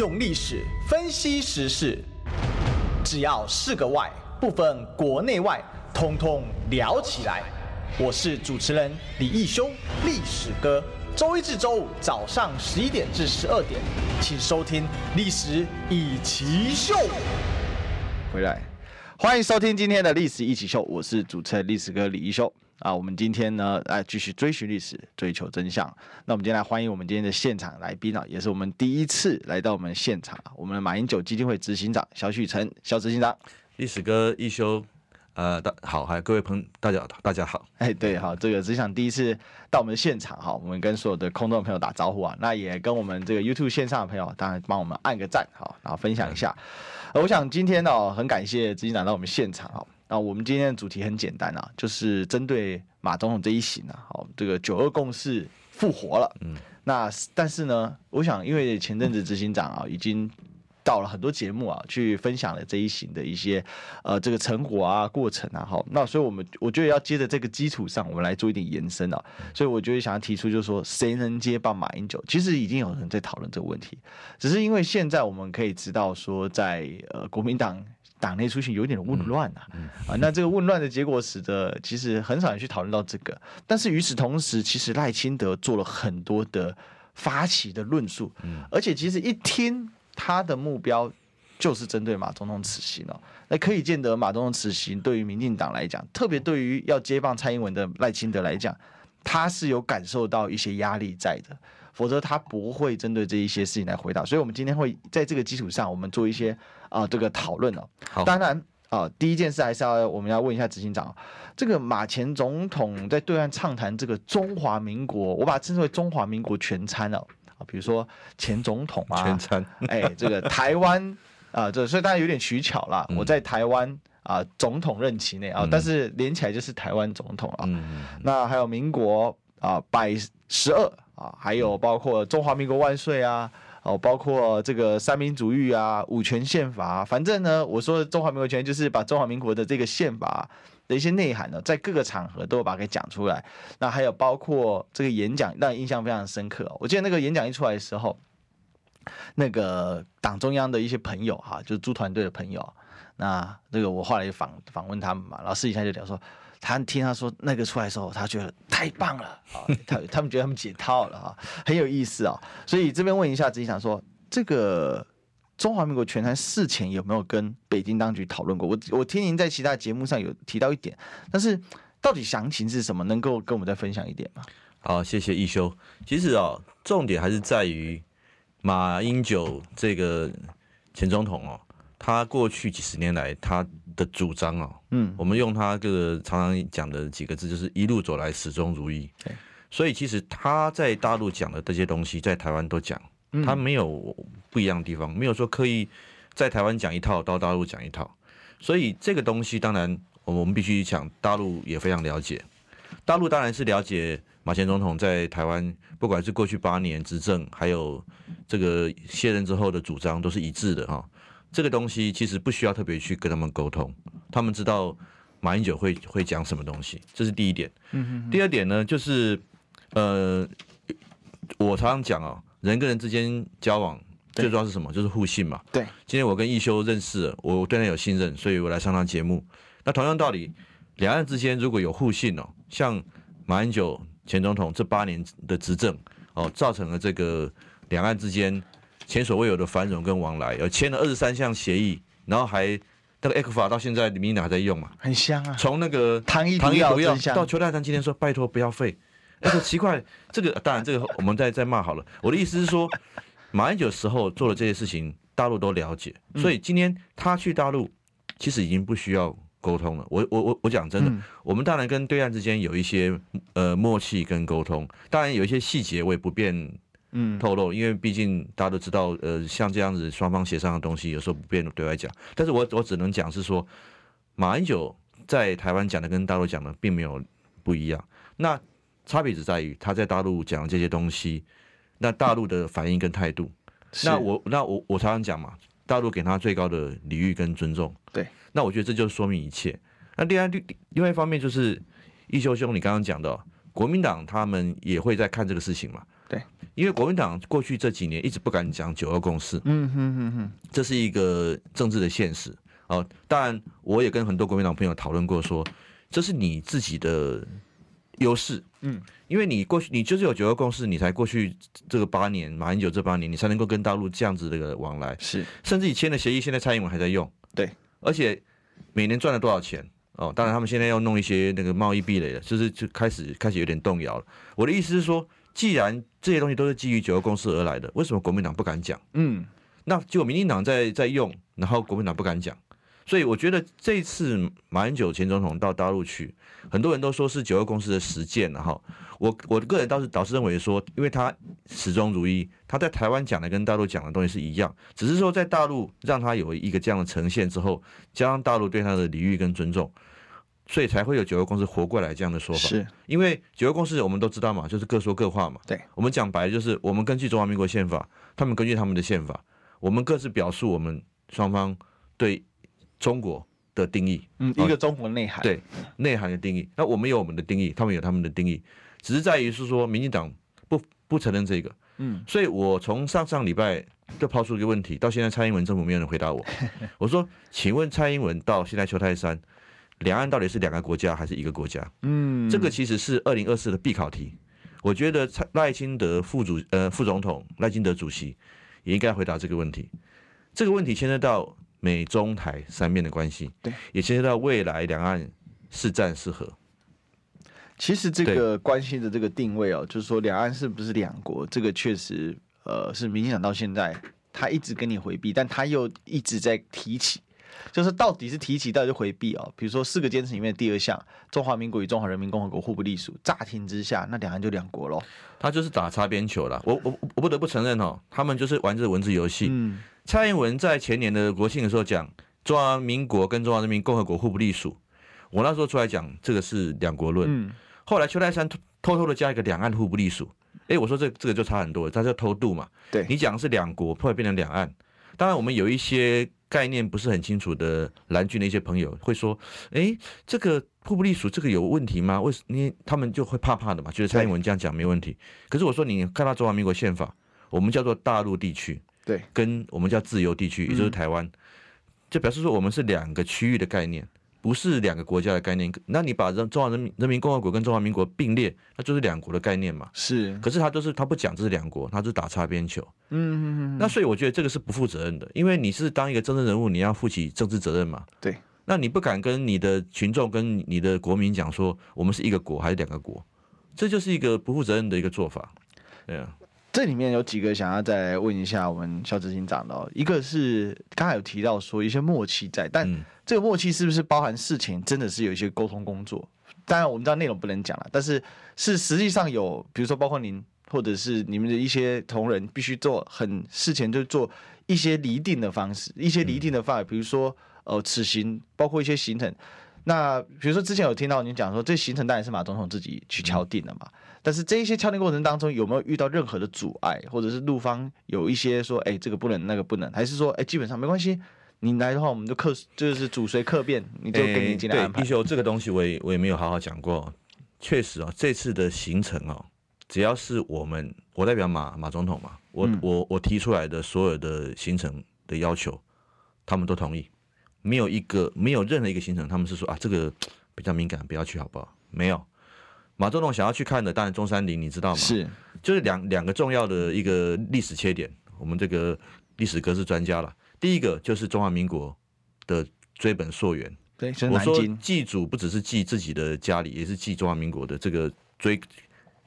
用历史分析时事，只要是个“外”，不分国内外，通通聊起来。我是主持人李义修，历史哥。周一至周五早上十一点至十二点，请收听《历史一起秀》。回来，欢迎收听今天的《历史一起秀》，我是主持人历史哥李义修。啊，我们今天呢来继续追寻历史，追求真相。那我们今天来欢迎我们今天的现场来宾啊，也是我们第一次来到我们现场，我们的马英九基金会执行长萧旭岑，萧执行长，历史哥一休，呃，大好，还有各位朋友，大家大家好，哎，对，好，这个执行长第一次到我们的现场哈，我们跟所有的空中的朋友打招呼啊，那也跟我们这个 YouTube 线上的朋友，当然帮我们按个赞哈，然后分享一下。嗯、我想今天呢，很感谢执行长到我们现场啊。那我们今天的主题很简单啊，就是针对马总统这一行啊，好，这个九二共识复活了。嗯，那但是呢，我想因为前阵子执行长啊，已经到了很多节目啊，去分享了这一行的一些呃这个成果啊、过程啊，好，那所以我们我觉得要接着这个基础上，我们来做一点延伸啊。所以我觉得想要提出就是说，谁能接棒马英九？其实已经有人在讨论这个问题，只是因为现在我们可以知道说在，在呃国民党。党内出现有点混乱啊，啊，那这个混乱的结果使得其实很少人去讨论到这个。但是与此同时，其实赖清德做了很多的发起的论述，而且其实一听他的目标就是针对马总统此行哦。那可以见得马总统此行对于民进党来讲，特别对于要接棒蔡英文的赖清德来讲，他是有感受到一些压力在的。否则他不会针对这一些事情来回答，所以我们今天会在这个基础上，我们做一些啊、呃、这个讨论哦。好，当然啊、呃，第一件事还是要我们要问一下执行长，这个马前总统在对岸畅谈这个中华民国，我把它称之为中华民国全餐哦啊，比如说前总统啊，全餐，哎，这个台湾啊，这所以大家有点取巧了，我在台湾啊总统任期内啊，但是连起来就是台湾总统啊。嗯、那还有民国啊百十二。啊，还有包括中华民国万岁啊，哦，包括这个三民主义啊，五权宪法，反正呢，我说的中华民国权就是把中华民国的这个宪法的一些内涵呢，在各个场合都把它给讲出来。那还有包括这个演讲，让印象非常深刻。我记得那个演讲一出来的时候，那个党中央的一些朋友哈，就是朱团队的朋友，那这个我后来访访问他们嘛，然后私底下就聊说。他听他说那个出来的时候，他觉得太棒了 啊！他他们觉得他们解套了啊，很有意思啊。所以这边问一下执行长说，这个中华民国全餐事前有没有跟北京当局讨论过？我我听您在其他节目上有提到一点，但是到底详情是什么？能够跟我们再分享一点吗？好，谢谢一休。其实啊，重点还是在于马英九这个前总统哦。他过去几十年来，他的主张哦，嗯，我们用他这个常常讲的几个字，就是一路走来始终如一。所以其实他在大陆讲的这些东西，在台湾都讲，他没有不一样的地方，没有说刻意在台湾讲一套，到大陆讲一套。所以这个东西，当然我们必须讲，大陆也非常了解。大陆当然是了解马前总统在台湾，不管是过去八年执政，还有这个卸任之后的主张，都是一致的哈。这个东西其实不需要特别去跟他们沟通，他们知道马英九会会讲什么东西，这是第一点。第二点呢，就是呃，我常常讲哦，人跟人之间交往最重要是什么？就是互信嘛。对。今天我跟一休认识了，我对他有信任，所以我来上他节目。那同样道理，两岸之间如果有互信哦，像马英九前总统这八年的执政哦，造成了这个两岸之间。前所未有的繁荣跟往来，有签了二十三项协议，然后还那个 ECFA 到现在民进党还在用嘛，很香啊。从那个糖衣糖衣毒药到邱大山今天说拜托不要废，哎，奇怪，这个当然这个我们再再骂好了。我的意思是说，马英九时候做的这些事情，大陆都了解，所以今天他去大陆，其实已经不需要沟通了。我我我我讲真的，我们当然跟对岸之间有一些呃默契跟沟通，当然有一些细节我也不便。嗯，透露，因为毕竟大家都知道，呃，像这样子双方协商的东西，有时候不便对外讲。但是我我只能讲是说，马英九在台湾讲的跟大陆讲的并没有不一样。那差别只在于他在大陆讲的这些东西，那大陆的反应跟态度。那我那我我常常讲嘛，大陆给他最高的礼遇跟尊重。对，那我觉得这就说明一切。那另外另另外一方面就是一修兄你刚刚讲的，国民党他们也会在看这个事情嘛。对，因为国民党过去这几年一直不敢讲九二共识，嗯哼哼哼，这是一个政治的现实。哦，当然我也跟很多国民党朋友讨论过，说这是你自己的优势，嗯，因为你过去你就是有九二共识，你才过去这个八年，马英九这八年，你才能够跟大陆这样子的一个往来，是，甚至你签的协议，现在蔡英文还在用，对，而且每年赚了多少钱？哦，当然他们现在要弄一些那个贸易壁垒了，就是就开始开始有点动摇了。我的意思是说，既然这些东西都是基于九二共识而来的，为什么国民党不敢讲？嗯，那结果民进党在在用，然后国民党不敢讲。所以我觉得这次马英九前总统到大陆去，很多人都说是九二共识的实践了哈。我我个人倒是倒是认为说，因为他始终如一，他在台湾讲的跟大陆讲的东西是一样，只是说在大陆让他有一个这样的呈现之后，加上大陆对他的礼遇跟尊重，所以才会有九个公司活过来这样的说法。是因为九个公司我们都知道嘛，就是各说各话嘛。对，我们讲白就是我们根据中华民国宪法，他们根据他们的宪法，我们各自表述我们双方对。中国的定义，嗯，一个中国内涵，对内涵的定义。那我们有我们的定义，他们有他们的定义，只是在于是说，民进党不不承认这个，嗯，所以我从上上礼拜就抛出一个问题，到现在蔡英文政府没有人回答我。我说，请问蔡英文到现在邱太三，两岸到底是两个国家还是一个国家？嗯，这个其实是二零二四的必考题。我觉得蔡赖清德副主呃副总统赖清德主席也应该回答这个问题。这个问题牵涉到。美中台三面的关系，对，也牵涉到未来两岸是战是和。其实这个关系的这个定位哦，就是说两岸是不是两国，这个确实呃是民进党到现在他一直跟你回避，但他又一直在提起，就是到底是提起，到底是回避哦。比如说四个坚持里面的第二项，中华民国与中华人民共和国互不隶属，乍听之下，那两岸就两国喽。他就是打擦边球了。我我我不得不承认哦，他们就是玩这个文字游戏。嗯。蔡英文在前年的国庆的时候讲中华民国跟中华人民共和国互不隶属，我那时候出来讲这个是两国论。嗯，后来邱泰山偷偷的加一个两岸互不隶属，哎，我说这这个就差很多了，他叫偷渡嘛。对，你讲的是两国，后来变成两岸。当然，我们有一些概念不是很清楚的蓝军的一些朋友会说，哎，这个瀑布隶属这个有问题吗？为什么？他们就会怕怕的嘛，觉得蔡英文这样讲没问题。可是我说，你看到中华民国宪法，我们叫做大陆地区。对，跟我们叫自由地区，也就是台湾，嗯，就表示说我们是两个区域的概念，不是两个国家的概念。那你把人中华人民人民共和国跟中华民国并列，那就是两国的概念嘛。是，可是他都是他不讲这是两国，他是打擦边球。嗯嗯嗯。那所以我觉得这个是不负责任的，因为你是当一个政治人物，你要负起政治责任嘛。对。那你不敢跟你的群众、跟你的国民讲说，我们是一个国还是两个国，这就是一个不负责任的一个做法。对啊。这里面有几个想要再问一下我们肖执行长的，哦，一个是刚才有提到说一些默契在，但这个默契是不是包含事情真的是有一些沟通工作？当然我们知道内容不能讲了，但是是实际上有，比如说包括您或者是你们的一些同仁必须做很事前就做一些厘定的方式，一些厘定的范围，比如说呃此行包括一些行程。那比如说之前有听到您讲说，这行程当然是马总统自己去敲定的嘛。但是这一些敲定过程当中有没有遇到任何的阻碍，或者是陆方有一些说，哎，这个不能，那个不能，还是说，哎，基本上没关系，你来的话我们就客就是主随客便，你就给你进来安排。对，一休这个东西我也我也没有好好讲过，确实啊，这次的行程哦，只要是我们我代表马马总统嘛，我、嗯、我我提出来的所有的行程的要求，他们都同意，没有一个没有任何一个行程，他们是说啊这个比较敏感，不要去好不好？没有。马总统想要去看的，当然中山陵，你知道吗？是，就是两两个重要的一个历史切点。我们这个历史格式专家了，第一个就是中华民国的追本溯源。对，我说祭祖不只是祭自己的家里，也是祭中华民国的这个追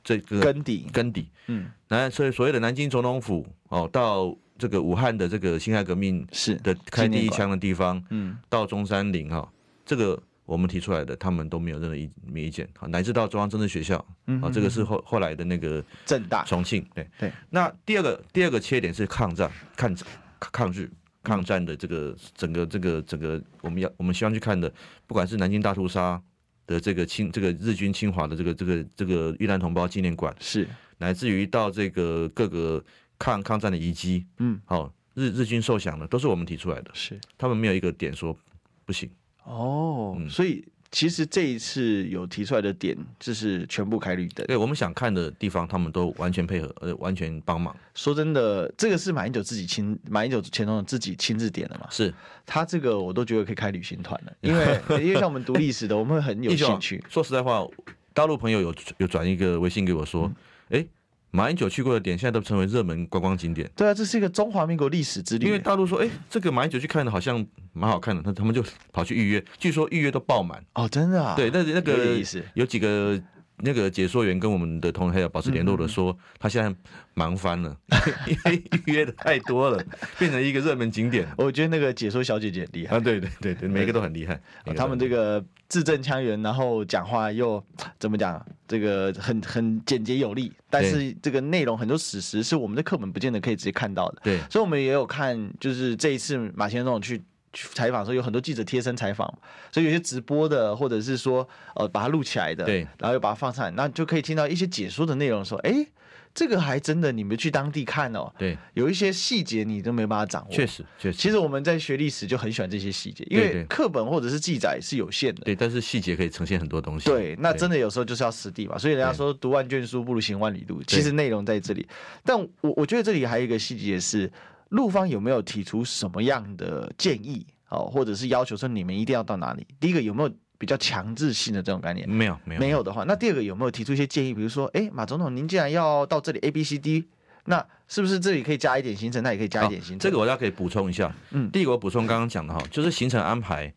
这个根底根底。嗯，那所以所谓的南京总统府哦，到这个武汉的这个辛亥革命是的开第一枪的地方，嗯，到中山陵哈，这个。我们提出来的，他们都没有任何意没意见，好，乃至到中央政治学校，啊，这个是后后来的那个正大。重庆，对。对。那第二个第二个切点是抗战、抗抗日、抗战的这个整个这个整个我们要我们希望去看的，不管是南京大屠杀的这个侵这个日军侵华的这个这个这个遇难同胞纪念馆，是。乃至于到这个各个抗抗战的遗迹，嗯，好，日日军受降的都是我们提出来的，是。他们没有一个点说不行。哦，所以其实这一次有提出来的点，就是全部开绿灯。对，我们想看的地方，他们都完全配合，呃，完全帮忙。说真的，这个是马英九自己亲，马英九前总统自己亲自点的嘛？是他这个，我都觉得可以开旅行团了，因为因为像我们读历史的，我们会很有兴趣。说实在话，大陆朋友有有转一个微信给我说，哎、嗯。马英九去过的点，现在都成为热门观光景点。对啊，这是一个中华民国历史之旅。因为大陆说，哎、欸，这个马英九去看的好像蛮好看的，他他们就跑去预约，据说预约都爆满。哦，真的啊？对，那那个有意思，有几个。那个解说员跟我们的同行有保持联络的说，他现在忙翻了，因为预约的太多了，变成一个热门景点。我觉得那个解说小姐姐厉害啊，对对对对，每个都很厉害。他们这个字正腔圆，然后讲话又怎么讲？这个很很简洁有力，但是这个内容很多史实是我们的课本不见得可以直接看到的。对，所以我们也有看，就是这一次马先生去。去采访的时候，有很多记者贴身采访，所以有些直播的，或者是说呃把它录起来的，对，然后又把它放上来，那就可以听到一些解说的内容，说，哎，这个还真的，你们去当地看哦，对，有一些细节你都没办法掌握，确实，确实。其实我们在学历史就很喜欢这些细节，因为课本或者是记载是有限的，对，但是细节可以呈现很多东西，对，那真的有时候就是要实地嘛，所以人家说读万卷书不如行万里路，其实内容在这里，但我我觉得这里还有一个细节是，陆方有没有提出什么样的建议？哦，或者是要求说你们一定要到哪里？第一个有没有比较强制性的这种概念？没有，没有。没有的话，那第二个有没有提出一些建议？比如说，哎，马总统，您既然要到这里 A、B、C、D，那是不是这里可以加一点行程？那也可以加一点行程。这个我要可以补充一下。嗯，第一个我补充刚刚讲的哈，就是行程安排，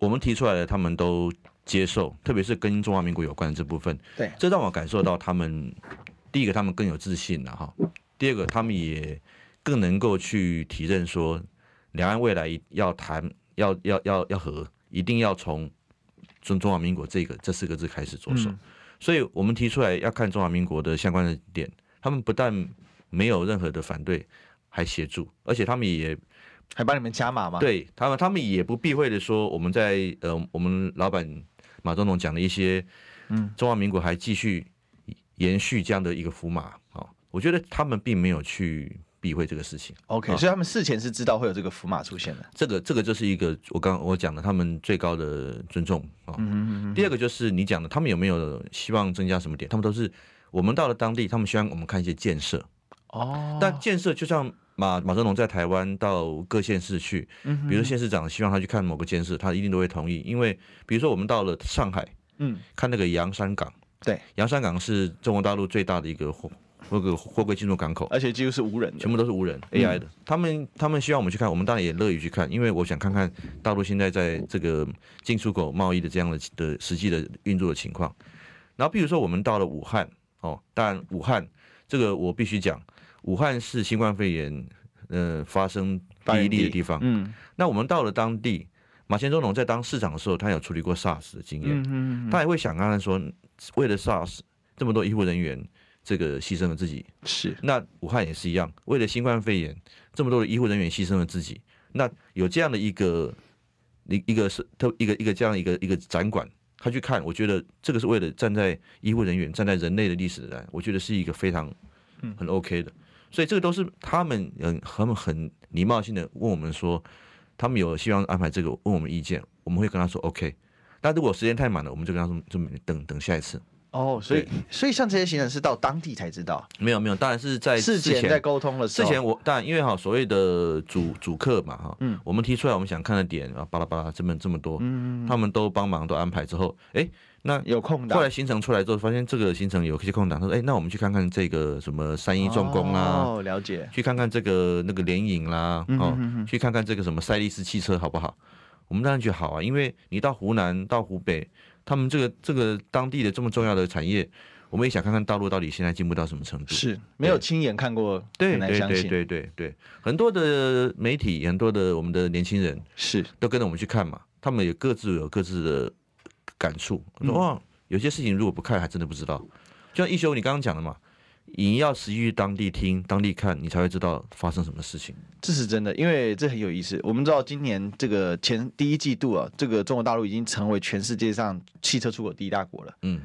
我们提出来的他们都接受，特别是跟中华民国有关的这部分。对，这让我感受到他们第一个他们更有自信了哈，第二个他们也更能够去提认说。两岸未来要谈，要要要要和，一定要从中中华民国这个这四个字开始着手。所以我们提出来要看中华民国的相关的点，他们不但没有任何的反对，还协助，而且他们也还帮你们加码吗？对他们，他们也不避讳的说，我们在呃，我们老板马总统讲的一些，嗯，中华民国还继续延续这样的一个福码啊，我觉得他们并没有去。避讳这个事情，OK，所以他们事前是知道会有这个福马出现的。这个这个就是一个我刚我讲的他们最高的尊重啊。第二个就是你讲的，他们有没有希望增加什么点？他们都是我们到了当地，他们希望我们看一些建设哦。但建设就像马马总统在台湾到各县市去，嗯比如县市长希望他去看某个建设，他一定都会同意。因为比如说我们到了上海，嗯，看那个洋山港，对，洋山港是中国大陆最大的一个货。那个货柜进入港口，而且几乎是无人，全部都是无人 AI 的。他们他们希望我们去看，我们当然也乐于去看，因为我想看看大陆现在在这个进出口贸易的这样的的实际的运作的情况。然后，比如说我们到了武汉，哦，当然武汉这个我必须讲，武汉是新冠肺炎呃发生第一例的地方。嗯，那我们到了当地，马前总统在当市长的时候，他有处理过 SARS 的经验，嗯嗯嗯，他也会想刚才说，为了 SARS 这么多医护人员。这个牺牲了自己是，那武汉也是一样，为了新冠肺炎，这么多的医护人员牺牲了自己。那有这样的一个一一个是特一个一个这样一个一个展馆，他去看，我觉得这个是为了站在医护人员站在人类的历史来，我觉得是一个非常很 OK 的。所以这个都是他们嗯他们很礼貌性的问我们说，他们有希望安排这个问我们意见，我们会跟他说 OK。但如果时间太满了，我们就跟他说就等等下一次。哦，所以所以像这些行程是到当地才知道？没有没有，当然是在事前在沟通了。事前我当然因为哈所谓的主主客嘛哈，嗯，我们提出来我们想看的点啊，巴拉巴拉这么这么多，嗯，他们都帮忙都安排之后，哎，那有空档。后来行程出来之后，发现这个行程有些空档，他说，哎，那我们去看看这个什么三一重工啦，哦，了解。去看看这个那个联营啦，哦，去看看这个什么赛力斯汽车好不好？我们当然觉得好啊，因为你到湖南到湖北。他们这个这个当地的这么重要的产业，我们也想看看大陆到底现在进步到什么程度。是没有亲眼看过，对。对对对对对，很多的媒体，很多的我们的年轻人是都跟着我们去看嘛，他们也各自有各自的感触。哇，有些事情如果不看，还真的不知道。就像一休你刚刚讲的嘛。你要实际去当地听、当地看，你才会知道发生什么事情。这是真的，因为这很有意思。我们知道今年这个前第一季度啊，这个中国大陆已经成为全世界上汽车出口第一大国了。嗯，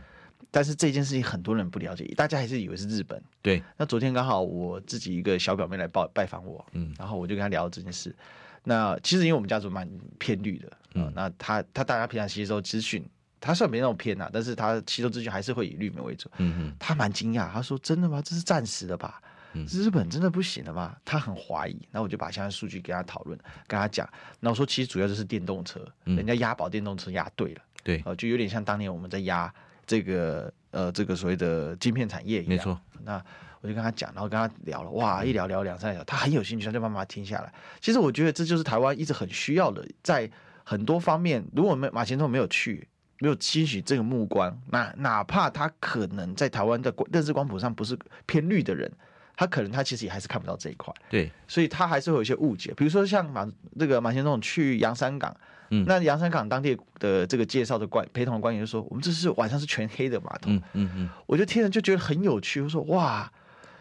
但是这件事情很多人不了解，大家还是以为是日本。对。那昨天刚好我自己一个小表妹来拜拜访我，嗯，然后我就跟她聊这件事。那其实因为我们家族蛮偏绿的，嗯，那她她大家平常吸收资讯，他虽然没那么偏呐，但是他其中资讯还是会以绿媒为主。嗯嗯。他蛮惊讶，他说：“真的吗？这是暂时的吧？日本真的不行了吗？”他很怀疑。那我就把相关数据跟他讨论，跟他讲。那我说，其实主要就是电动车，人家押宝电动车押对了，对，呃，就有点像当年我们在押。这个呃，这个所谓的晶片产业一样，没错。那我就跟他讲，然后跟他聊了，哇，一聊聊两三小时，他很有兴趣，他就慢慢听下来。其实我觉得这就是台湾一直很需要的，在很多方面，如果没马前总统没有去，没有吸取这个目光，那哪怕他可能在台湾的认知光谱上不是偏绿的人，他可能他其实也还是看不到这一块。对，所以他还是会有一些误解。比如说像马这个马前总统去洋山港。嗯，那洋山港当地的这个介绍的官陪同的官员就说：“我们这是晚上是全黑的码头。嗯”嗯嗯嗯，我就听了就觉得很有趣。我说：“哇，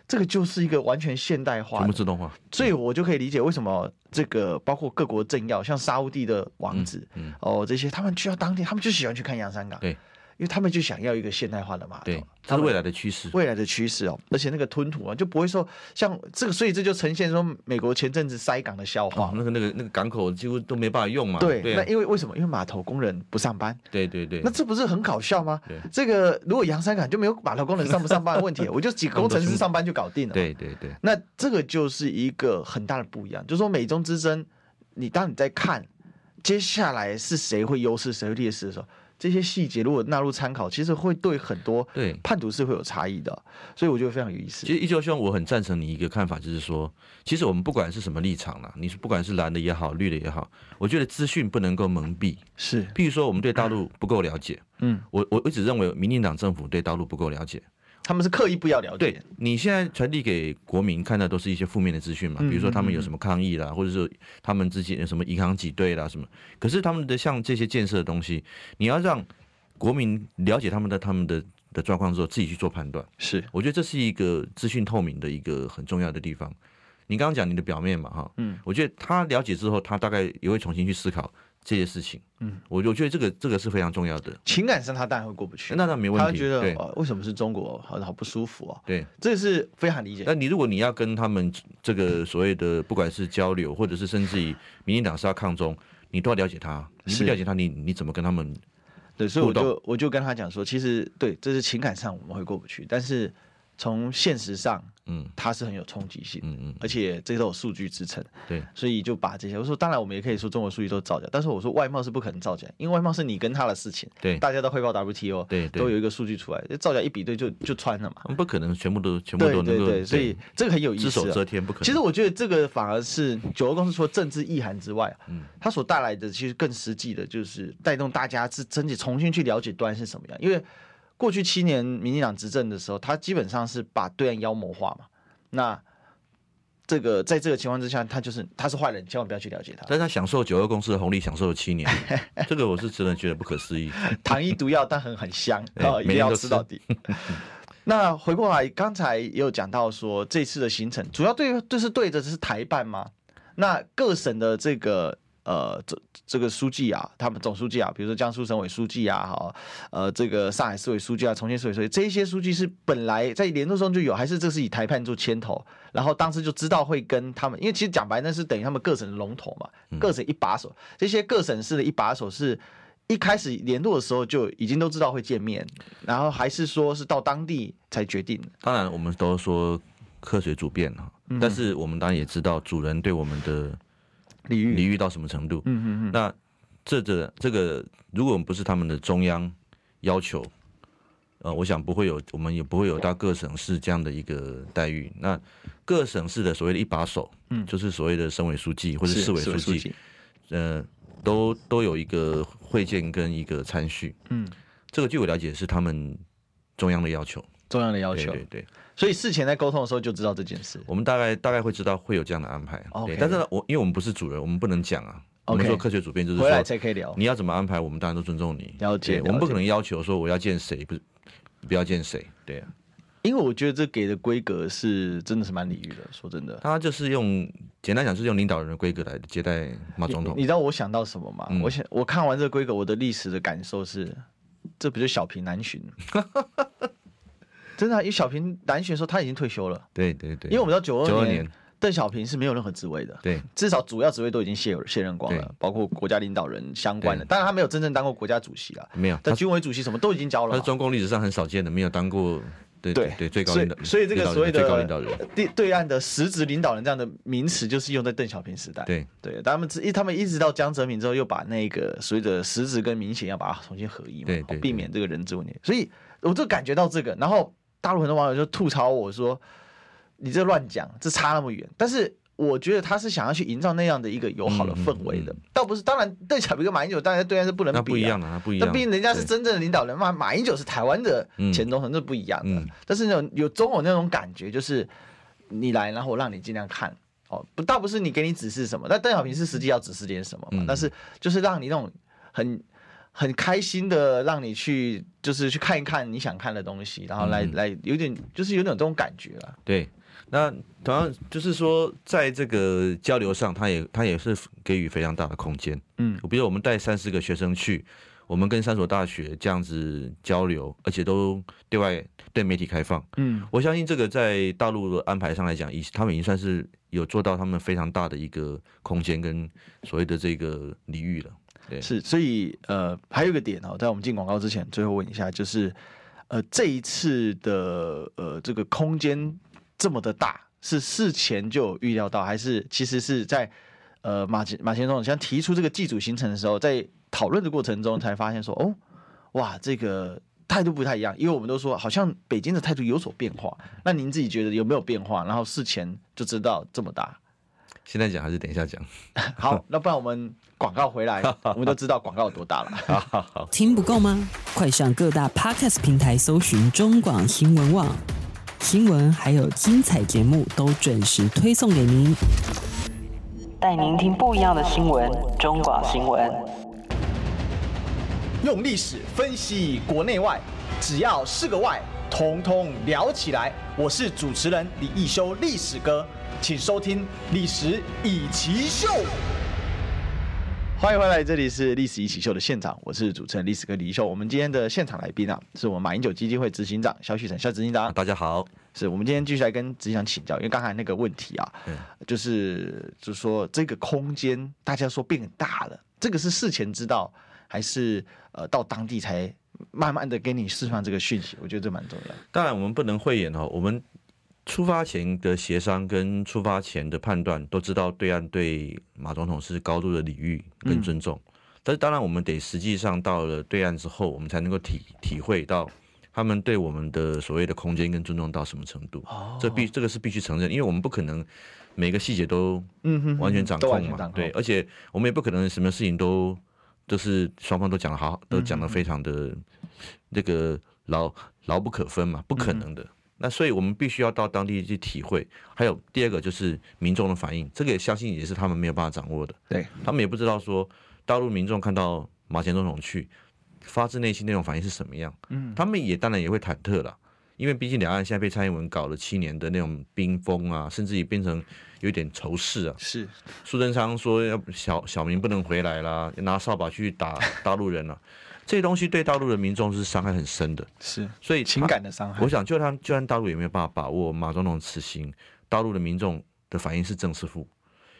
这个就是一个完全现代化、全部自动化。”所以，我就可以理解为什么这个包括各国政要，像沙乌地的王子，嗯，嗯哦，这些他们去到当地，他们就喜欢去看洋山港。对。因为他们就想要一个现代化的码头，对，这是未来的趋势，未来的趋势哦。而且那个吞吐啊，就不会说像这个，所以这就呈现说美国前阵子塞港的笑话，哦、那个那个那个港口几乎都没办法用嘛。对，对啊、那因为为什么？因为码头工人不上班。对对对。那这不是很搞笑吗？对。这个如果洋山港就没有码头工人上不上班的问题，我就几个工程师上班就搞定了。对对对。那这个就是一个很大的不一样，就是说美中之争，你当你在看接下来是谁会优势，谁会劣势的时候。这些细节如果纳入参考，其实会对很多对叛徒是会有差异的，所以我觉得非常有意思。其实一休兄，我很赞成你一个看法，就是说，其实我们不管是什么立场啦，你是不管是蓝的也好，绿的也好，我觉得资讯不能够蒙蔽。是，譬如说我们对大陆不够了解，嗯，我我一直认为民进党政府对大陆不够了解。他们是刻意不要了解。对，你现在传递给国民看的都是一些负面的资讯嘛，比如说他们有什么抗议啦，或者是他们之间有什么银行挤兑啦什么。可是他们的像这些建设的东西，你要让国民了解他们的他们的的状况之后，自己去做判断。是，我觉得这是一个资讯透明的一个很重要的地方。你刚刚讲你的表面嘛，哈，嗯，我觉得他了解之后，他大概也会重新去思考。这些事情，嗯，我我觉得这个这个是非常重要的。情感上他当然会过不去，那倒没问题。他会觉得，哦，为什么是中国，好好不舒服哦。对，这个是非常理解。那你如果你要跟他们这个所谓的不管是交流，或者是甚至于民进党是要抗中，你都要了解他。你不了解他，你你怎么跟他们？对，所以我就我就跟他讲说，其实对，这是情感上我们会过不去，但是从现实上。嗯，它是很有冲击性，嗯嗯，而且这些都有数据支撑，对，所以就把这些我说，当然我们也可以说中国数据都造假，但是我说外贸是不可能造假，因为外贸是你跟他的事情，对，大家都汇报 WTO，对，都有一个数据出来，造假一比对就就穿了嘛，不可能全部都全部都能够，对对对，所以这个很有意思，只手遮天不可能。其实我觉得这个反而是九个公司除了政治意涵之外，嗯，它所带来的其实更实际的就是带动大家是真的重新去了解端是什么样，因为。过去七年，民进党执政的时候，他基本上是把对岸妖魔化嘛。那这个在这个情况之下，他就是他是坏人，千万不要去了解他。但他享受九二公司的红利，享受了七年，这个我是真的觉得不可思议。糖衣毒药，但很很香，哦，一定要吃到底。那回过来，刚才也有讲到说，这次的行程主要对就是对着是台办吗？那各省的这个。呃，这这个书记啊，他们总书记啊，比如说江苏省委书记啊，哈，呃，这个上海市委书记啊，重庆市委书记，这些书记是本来在联络中就有，还是这是以台办做牵头，然后当时就知道会跟他们，因为其实讲白那是等于他们各省的龙头嘛，各省一把手，这些各省市的一把手是一开始联络的时候就已经都知道会见面，然后还是说是到当地才决定。当然，我们都说科学主变哈，但是我们当然也知道主人对我们的。礼遇礼遇到什么程度？嗯嗯嗯。那这这这个，如果我们不是他们的中央要求，呃，我想不会有，我们也不会有到各省市这样的一个待遇。那各省市的所谓的一把手，嗯，就是所谓的省委书记或者市委书记，呃，都都有一个会见跟一个参叙。嗯，这个据我了解是他们中央的要求。中央的要求，对对对，所以事前在沟通的时候就知道这件事。我们大概大概会知道会有这样的安排。Okay. 但是呢，我因为我们不是主人，我们不能讲啊。我们做科学主编就是说，回来才可以聊。你要怎么安排，我们当然都尊重你。了解，我们不可能要求说我要见谁，不是不要见谁。对啊，因为我觉得这给的规格是真的是蛮礼遇的。说真的，他就是用简单讲，是用领导人的规格来接待马总统。你知道我想到什么吗？嗯、我想我看完这个规格，我的历史的感受是。这不就小平南巡？真的、啊，因为小平南巡的时候他已经退休了。对对对，因为我们知道九二年。邓小平是没有任何职位的，对，至少主要职位都已经卸卸任光了，包括国家领导人相关的。当然他没有真正当过国家主席了，没有，但军委主席什么都已经交了。他是中共历史上很少见的，没有当过，对对对，最高领导人。所以这个所谓的最高领导人，对对岸的实职领导人这样的名词，就是用在邓小平时代。对对，他们一他们一直到江泽民之后，又把那个所谓的实质跟民显要把它重新合一嘛，对对，避免这个人质问题。所以我就感觉到这个，然后大陆很多网友就吐槽我说：“你这乱讲，这差那么远。”但是。我觉得他是想要去营造那样的一个友好的氛围的，倒不是。当然，邓小平跟马英九，当然对岸是不能比，不一样的，不一样。那毕竟人家是真正的领导人嘛，马英九是台湾的前总统，这不一样的。但是那种有总有那种感觉，就是你来，然后我让你尽量看哦，不，倒不是你给你指示什么，但邓小平是实际要指示点什么嘛。但是就是让你那种很很开心的，让你去就是去看一看你想看的东西，然后来来有点就是有点这种感觉了。对。那同样就是说，在这个交流上，他也他也是给予非常大的空间。嗯，比如我们带三四个学生去，我们跟三所大学这样子交流，而且都对外对媒体开放。嗯，我相信这个在大陆的安排上来讲，已他们已经算是有做到他们非常大的一个空间跟所谓的这个礼遇了。对，是，所以呃，还有一个点哦，在我们进广告之前，最后问一下，就是呃，这一次的呃这个空间。这么的大，是事前就有预料到，还是其实是在呃马前马前总统先提出这个祭祖行程的时候，在讨论的过程中才发现说，哦，哇，这个态度不太一样，因为我们都说好像北京的态度有所变化，那您自己觉得有没有变化？然后事前就知道这么大，现在讲还是等一下讲？好，那不然我们广告回来，我们都知道广告有多大了。好好好，听不够吗？快上各大 Podcast 平台搜寻中广新闻网。新闻还有精彩节目都准时推送给您，带您听不一样的新闻。中广新闻用历史分析国内外，只要是个“外”，统统聊起来。我是主持人李易修，历史哥，请收听《历史以奇秀》。欢迎回来，这里是《历史一起秀》的现场，我是主持人历史哥李易修。我们今天的现场来宾啊，是我们马英九基金会执行长肖旭晨，肖执行长。大家好，是我们今天继续来跟执行长请教，因为刚才那个问题啊，嗯、就是就是说这个空间大家说变大了，这个是事前知道，还是呃到当地才慢慢的给你释放这个讯息？我觉得这蛮重要。当然，我们不能讳言哦，我们。出发前的协商跟出发前的判断，都知道对岸对马总统是高度的礼遇跟尊重。嗯、但是当然，我们得实际上到了对岸之后，我们才能够体体会到他们对我们的所谓的空间跟尊重到什么程度。哦、这必这个是必须承认，因为我们不可能每个细节都完全掌控嘛。对，而且我们也不可能什么事情都都是双方都讲得好，都讲得非常的那个牢牢不可分嘛，不可能的。嗯那所以，我们必须要到当地去体会。还有第二个就是民众的反应，这个也相信也是他们没有办法掌握的。对，他们也不知道说大陆民众看到马前总统去，发自内心那种反应是什么样。嗯，他们也当然也会忐忑了，因为毕竟两岸现在被蔡英文搞了七年的那种冰封啊，甚至也变成有点仇视啊。是，苏贞昌说要小小明不能回来啦，要拿扫把去打大陆人了。这些东西对大陆的民众是伤害很深的，是，所以情感的伤害。我想，就算就算大陆也没有办法把握马总统此行，大陆的民众的反应是正是负。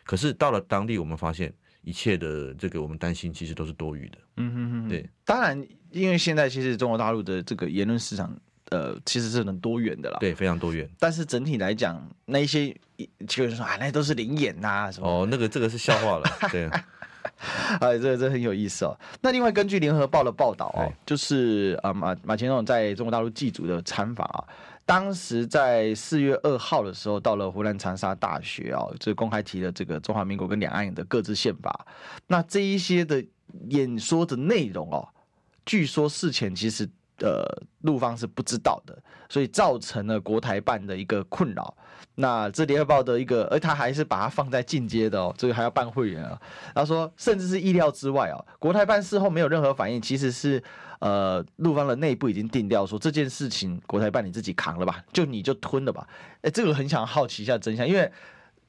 可是到了当地，我们发现一切的这个我们担心其实都是多余的。嗯哼哼，对。当然，因为现在其实中国大陆的这个言论市场，呃，其实是很多元的啦。对，非常多元。但是整体来讲，那一些就是说啊，那都是灵眼呐什么。哦，那个这个是笑话了，对。哎，这这很有意思哦。那另外，根据联合报的报道哦，就是啊马马前总统在中国大陆祭祖的参访啊，当时在四月二号的时候，到了湖南长沙大学啊，就公开提了这个中华民国跟两岸的各自宪法。那这一些的演说的内容哦，据说事前其实呃陆方是不知道的，所以造成了国台办的一个困扰。那这联合报的一个，而他还是把它放在进阶的哦，这个还要办会员啊。他说，甚至是意料之外哦，国台办事后没有任何反应，其实是呃陆方的内部已经定调说这件事情国台办你自己扛了吧，就你就吞了吧。哎，这个很想好奇一下真相，因为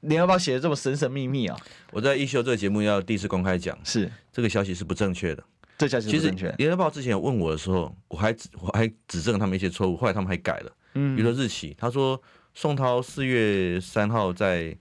联合报写的这么神神秘秘啊。我在一休这个节目要第一次公开讲，是这个消息是不正确的。这消息其实联合报之前问我的时候，我还我还指正他们一些错误，后来他们还改了。嗯，比如说日期，他说宋涛四月三号在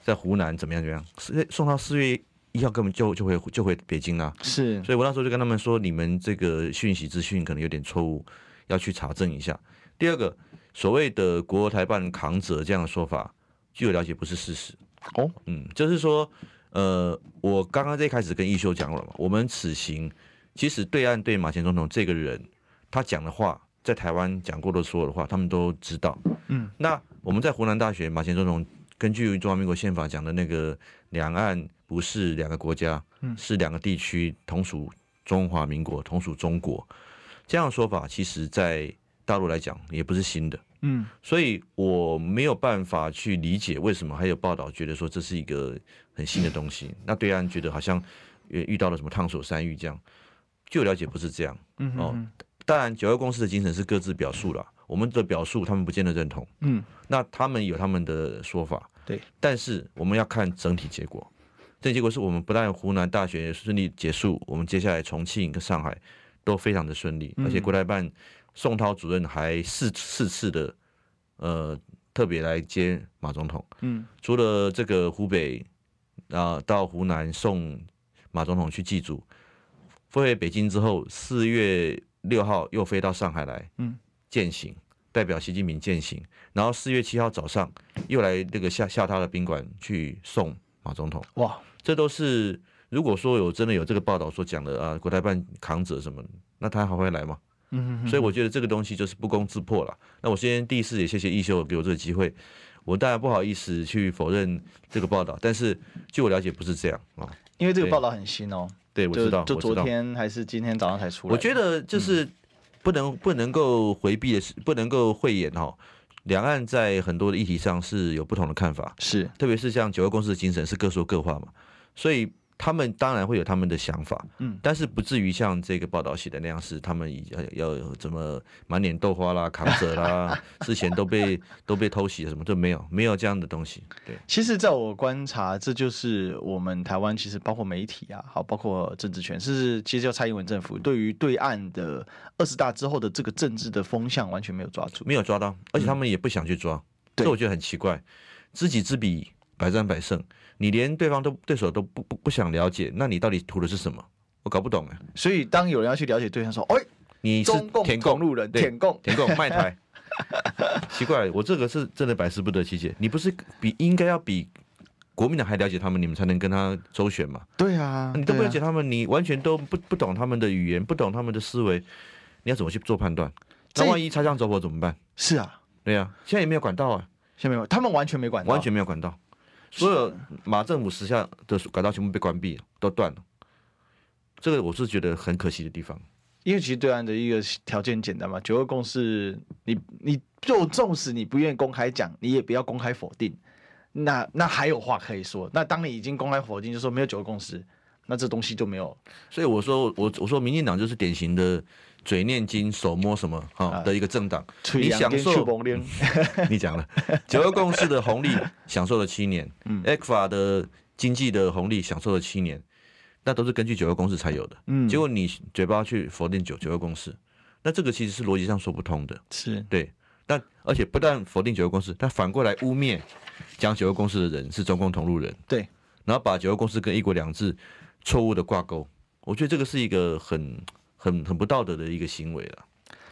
在湖南怎么样怎么样？四宋涛四月一号根本就就回就回北京了。是，所以我那时候就跟他们说，你们这个讯息资讯可能有点错误，要去查证一下。第二个，所谓的国台办扛责这样的说法，据我了解不是事实。哦，嗯，就是说。呃，我刚刚在一开始跟一休讲了嘛，我们此行其实对岸对马前总统这个人，他讲的话，在台湾讲过的所有的话，他们都知道。嗯，那我们在湖南大学，马前总统根据中华民国宪法讲的那个两岸不是两个国家，嗯，是两个地区，同属中华民国，同属中国，这样的说法，其实在大陆来讲也不是新的。嗯，所以我没有办法去理解为什么还有报道觉得说这是一个很新的东西。那对岸觉得好像遇遇到了什么烫手山芋这样，据我了解不是这样。嗯哦，当然九二共识的精神是各自表述了，我们的表述他们不见得认同。嗯，那他们有他们的说法。对，但是我们要看整体结果。这结果是我们不但湖南大学顺利结束，我们接下来重庆跟上海都非常的顺利，而且国台办。宋涛主任还四四次的，呃，特别来接马总统。嗯，除了这个湖北啊，到湖南送马总统去祭祖，飞回北京之后，四月六号又飞到上海来，嗯，践行，代表习近平践行。然后四月七号早上又来那个下下榻的宾馆去送马总统。哇，这都是如果说有真的有这个报道所讲的啊，国台办扛责什么，那他还会来吗？嗯，所以我觉得这个东西就是不攻自破了。那我先第一次也谢谢一休给我这个机会，我当然不好意思去否认这个报道，但是据我了解不是这样啊，因为这个报道很新哦。对，我知道，就昨天还是今天早上才出来。我觉得就是不能不能够回避的是，不能够讳言哈，两岸在很多的议题上是有不同的看法，是，特别是像九二共识的精神是各说各话嘛，所以。他们当然会有他们的想法，嗯，但是不至于像这个报道写的那样，是他们要要怎么满脸豆花啦、扛着啦，之前都被都被偷袭了，什么都没有，没有这样的东西。对，其实在我观察，这就是我们台湾其实包括媒体啊，好，包括政治权，是其实叫蔡英文政府对于对岸的二十大之后的这个政治的风向完全没有抓住，没有抓到，而且他们也不想去抓，这、嗯、我觉得很奇怪，知己知彼，百战百胜。你连对方都对手都不不不想了解，那你到底图的是什么？我搞不懂哎。所以当有人要去了解对方，说：“哎，你是舔共路人，舔共舔共卖台。”奇怪，我这个是真的百思不得其解。你不是比应该要比国民党还了解他们，你们才能跟他周旋嘛？对啊，你都不了解他们，你完全都不不懂他们的语言，不懂他们的思维，你要怎么去做判断？那万一擦枪走火怎么办？是啊，对啊，现在也没有管道啊，现在没有，他们完全没管道，完全没有管道。所有马政府时下的管道全部被关闭了，都断了。这个我是觉得很可惜的地方。因为其实对岸的一个条件简单嘛，九二共识，你你就纵使你不愿意公开讲，你也不要公开否定。那那还有话可以说。那当你已经公开否定，就说没有九二共识，那这东西就没有。所以我说我我说民进党就是典型的。嘴念经，手摸什么？哈的一个政党，啊、你享受，你讲了。九二共识的红利，享受了七年，嗯，ECFA 的经济的红利享受了七年，那都是根据九二共识才有的，嗯，结果你嘴巴去否定九九二共识，那这个其实是逻辑上说不通的，是。对，但而且不但否定九二共识，但反过来污蔑讲九二共识的人是中共同路人，对，然后把九二共识跟一国两制错误的挂钩，我觉得这个是一个很。很很不道德的一个行为了，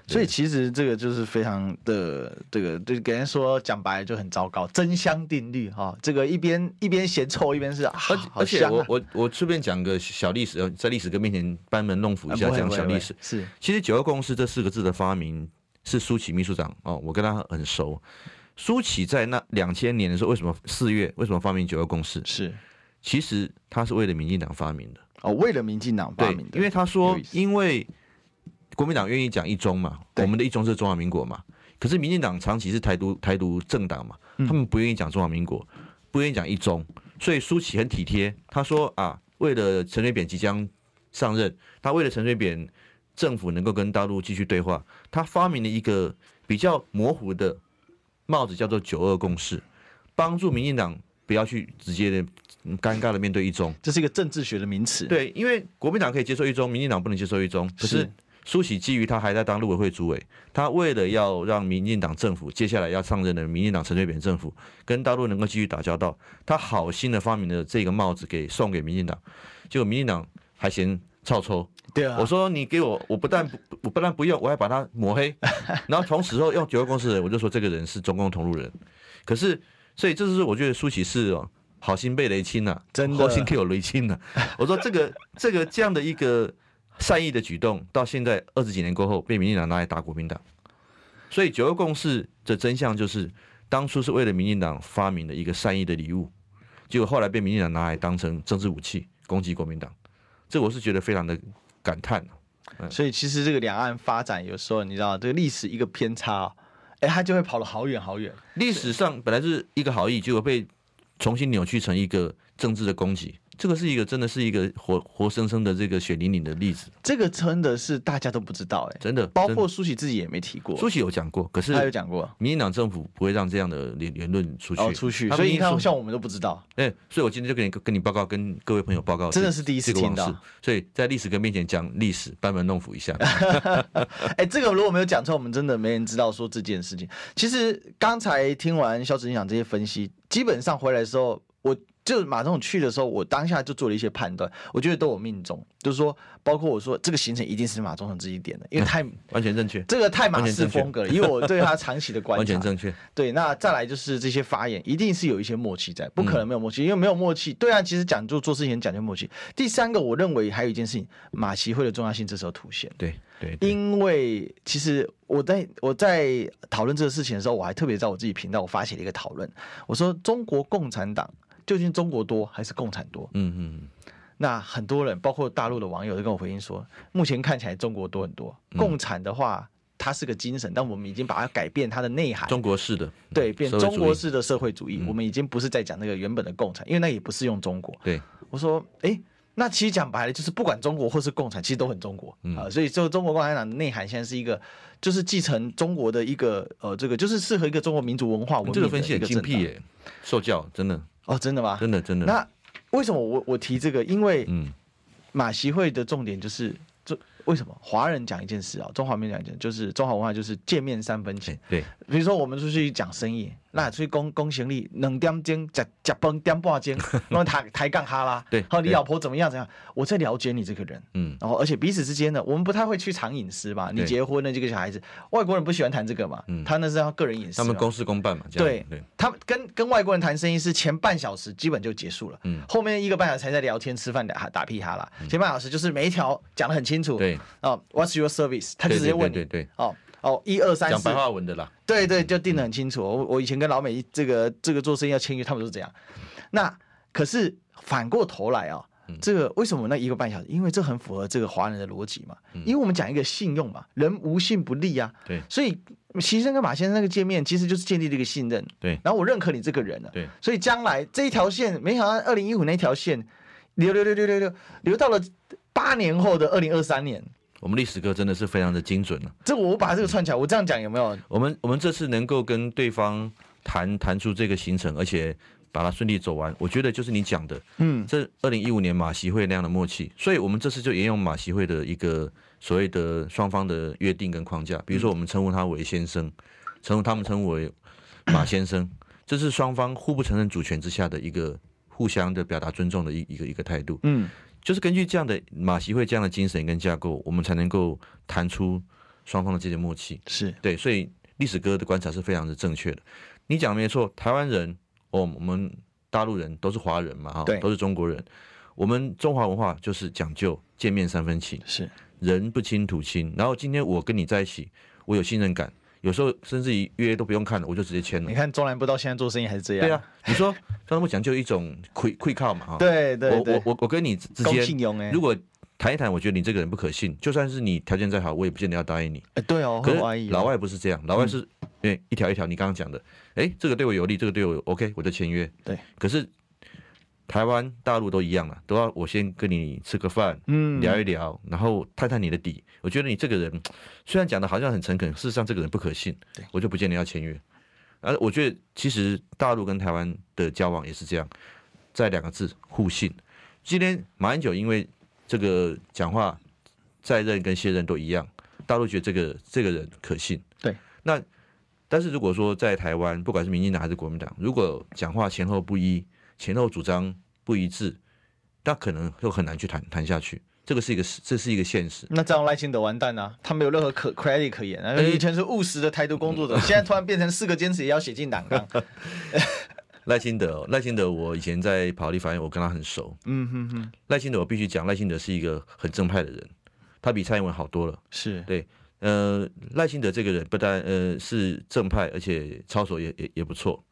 所以其实这个就是非常的这个，就给人说讲白了就很糟糕，真香定律哈，这个一边一边嫌臭，一边是，而而且我我我顺便讲个小历史，在历史哥面前班门弄斧一下讲小历史，是，其实九二共识这四个字的发明是苏起秘书长哦，我跟他很熟，苏起在那两千年的时候，为什么四月为什么发明九二共识？是，其实他是为了民进党发明的。哦，为了民进党发明的，因为他说，因为国民党愿意讲一中嘛，我们的一中是中华民国嘛，可是民进党长期是台独台独政党嘛，他们不愿意讲中华民国，不愿意讲一中，所以苏起很体贴，他说啊，为了陈水扁即将上任，他为了陈水扁政府能够跟大陆继续对话，他发明了一个比较模糊的帽子，叫做九二共识，帮助民进党不要去直接的尴尬的面对一中，这是一个政治学的名词。对，因为国民党可以接受一中，民进党不能接受一中。可是苏喜基于他还在当陆委会主委，他为了要让民进党政府接下来要上任的民进党陈水扁政府跟大陆能够继续打交道，他好心的发明了这个帽子给送给民进党，结果民进党还嫌臭抽。对啊，我说你给我，我不但不我不但不用，我还把它抹黑，然后从此后用九二共识的人，我就说这个人是中共同路人。可是，所以这是我觉得舒淇是哦，好心被雷亲了，真的，好心给我雷亲了。我说这个这个这样的一个善意的举动，到现在二十几年过后，被民进党拿来打国民党。所以九二共识的真相就是，当初是为了民进党发明的一个善意的礼物，结果后来被民进党拿来当成政治武器攻击国民党。这我是觉得非常的。感叹、嗯、所以其实这个两岸发展有时候你知道，这个历史一个偏差，他，就会跑了好远好远。历史上本来是一个好意，结果被重新扭曲成一个政治的攻击。这个是一个真的是一个活活生生的这个血淋淋的例子。这个真的是大家都不知道哎，真的，包括苏起自己也没提过。苏起有讲过，可是他有讲过，民进党政府不会让这样的言言论出去。哦，出去，所以你看，像我们都不知道。哎，所以我今天就跟你跟你报告，跟各位朋友报告，真的是第一次听到。所以在历史哥面前讲历史，班门弄斧一下。哎，这个如果没有讲错，我们真的没人知道说这件事情。其实刚才听完萧执行长这些分析，基本上回来的时候，我。就马总统去的时候，我当下就做了一些判断，我觉得都有命中，就是说，包括我说这个行程一定是马总统自己点的，因为太完全正确，这个太马式风格了，因为我对他长期的观察，完全正确。对，那再来就是这些发言，一定是有一些默契在，不可能没有默契，因为没有默契。对啊，其实讲就做事情讲究默契。第三个，我认为还有一件事情，马习会的重要性这时候凸显。对对，因为其实我在我在讨论这个事情的时候，我还特别在我自己频道我发起了一个讨论，我说中国共产党。究竟中国多还是共产多？嗯嗯，那很多人，包括大陆的网友，都跟我回应说，目前看起来中国多很多。共产的话，它是个精神，但我们已经把它改变它的内涵。中国式的，对，变中国式的社会主义。我们已经不是在讲那个原本的共产，因为那也不适用中国。对，我说，哎，那其实讲白了，就是不管中国或是共产，其实都很中国啊。所以，就中国共产党的内涵现在是一个，就是继承中国的一个呃，这个就是适合一个中国民族文化文明的一个。这个分析很精辟耶，受教真的。哦，真的吗？真的，真的。那为什么我我提这个？因为嗯，马习会的重点就是。为什么华人讲一件事啊？中华民讲一件，就是中华文化就是见面三分情。对，比如说我们出去讲生意，那出去讲讲行李，两点钟加加崩点半钟，然后抬抬杠哈啦。对，好，你老婆怎么样？怎样？我在了解你这个人。嗯，然后而且彼此之间呢，我们不太会去藏隐私吧？你结婚了这个小孩子，外国人不喜欢谈这个嘛？嗯，他那是他个人隐私。他们公事公办嘛。对对，他们跟跟外国人谈生意是前半小时基本就结束了，嗯，后面一个半小时才在聊天、吃饭、打打屁哈啦。前半小时就是每一条讲的很清楚。对，哦，What's your service？他就直接问你，对对对，哦哦，一二三四，讲白话文的啦，对对，就定得很清楚。我我以前跟老美这个这个做生意要签约，他们都是这样。那可是反过头来啊，这个为什么那一个半小时？因为这很符合这个华人的逻辑嘛。因为我们讲一个信用嘛，人无信不立啊。对，所以习生跟马先生那个见面，其实就是建立了一个信任。对，然后我认可你这个人了。对，所以将来这一条线，没想到二零一五那条线流流流流流流流到了八年后的二零二三年。我们历史哥真的是非常的精准了。这我把这个串起来，我这样讲有没有？我们我们这次能够跟对方谈谈出这个行程，而且把它顺利走完，我觉得就是你讲的，嗯，这二零一五年马习会那样的默契。所以我们这次就沿用马习会的一个所谓的双方的约定跟框架，比如说我们称呼他为先生，称呼他们称呼为马先生，这是双方互不承认主权之下的一个互相的表达尊重的一一个一个态度，嗯。就是根据这样的马习会这样的精神跟架构，我们才能够谈出双方的这些默契。是对，所以历史哥的观察是非常的正确的。你讲的没错，台湾人哦，我们大陆人都是华人嘛，哈，都是中国人。我们中华文化就是讲究见面三分情，是人不亲土亲。然后今天我跟你在一起，我有信任感。有时候甚至于约都不用看了，我就直接签了。你看中南部到现在做生意还是这样。对啊，你说中南部讲究一种亏亏靠嘛哈。对对对。我我我跟你之间，如果谈一谈，我觉得你这个人不可信，就算是你条件再好，我也不见得要答应你。哎，对哦。可是老外不是这样，老外是哎一条一条，你刚刚讲的，哎这个对我有利，这个对我 OK，我就签约。对。可是。台湾、大陆都一样了，都要我先跟你吃个饭，嗯，聊一聊，然后探探你的底。我觉得你这个人 虽然讲的好像很诚恳，事实上这个人不可信，对，我就不见得要签约。而我觉得其实大陆跟台湾的交往也是这样，在两个字互信。今天马英九因为这个讲话在任跟卸任都一样，大陆觉得这个这个人可信。对，那但是如果说在台湾，不管是民进党还是国民党，如果讲话前后不一，前后主张不一致，那可能就很难去谈谈下去。这个是一个这是一个现实。那这样赖清德完蛋啊，他没有任何可 credit 可言啊。以前是务实的台独工作者，现在突然变成四个坚持也要写进党纲。赖清德，赖清德，我以前在跑立法院，我跟他很熟。嗯哼哼。赖清德，我必须讲，赖清德是一个很正派的人，他比蔡英文好多了。是对，呃，赖清德这个人不但呃是正派，而且操守也也也不错。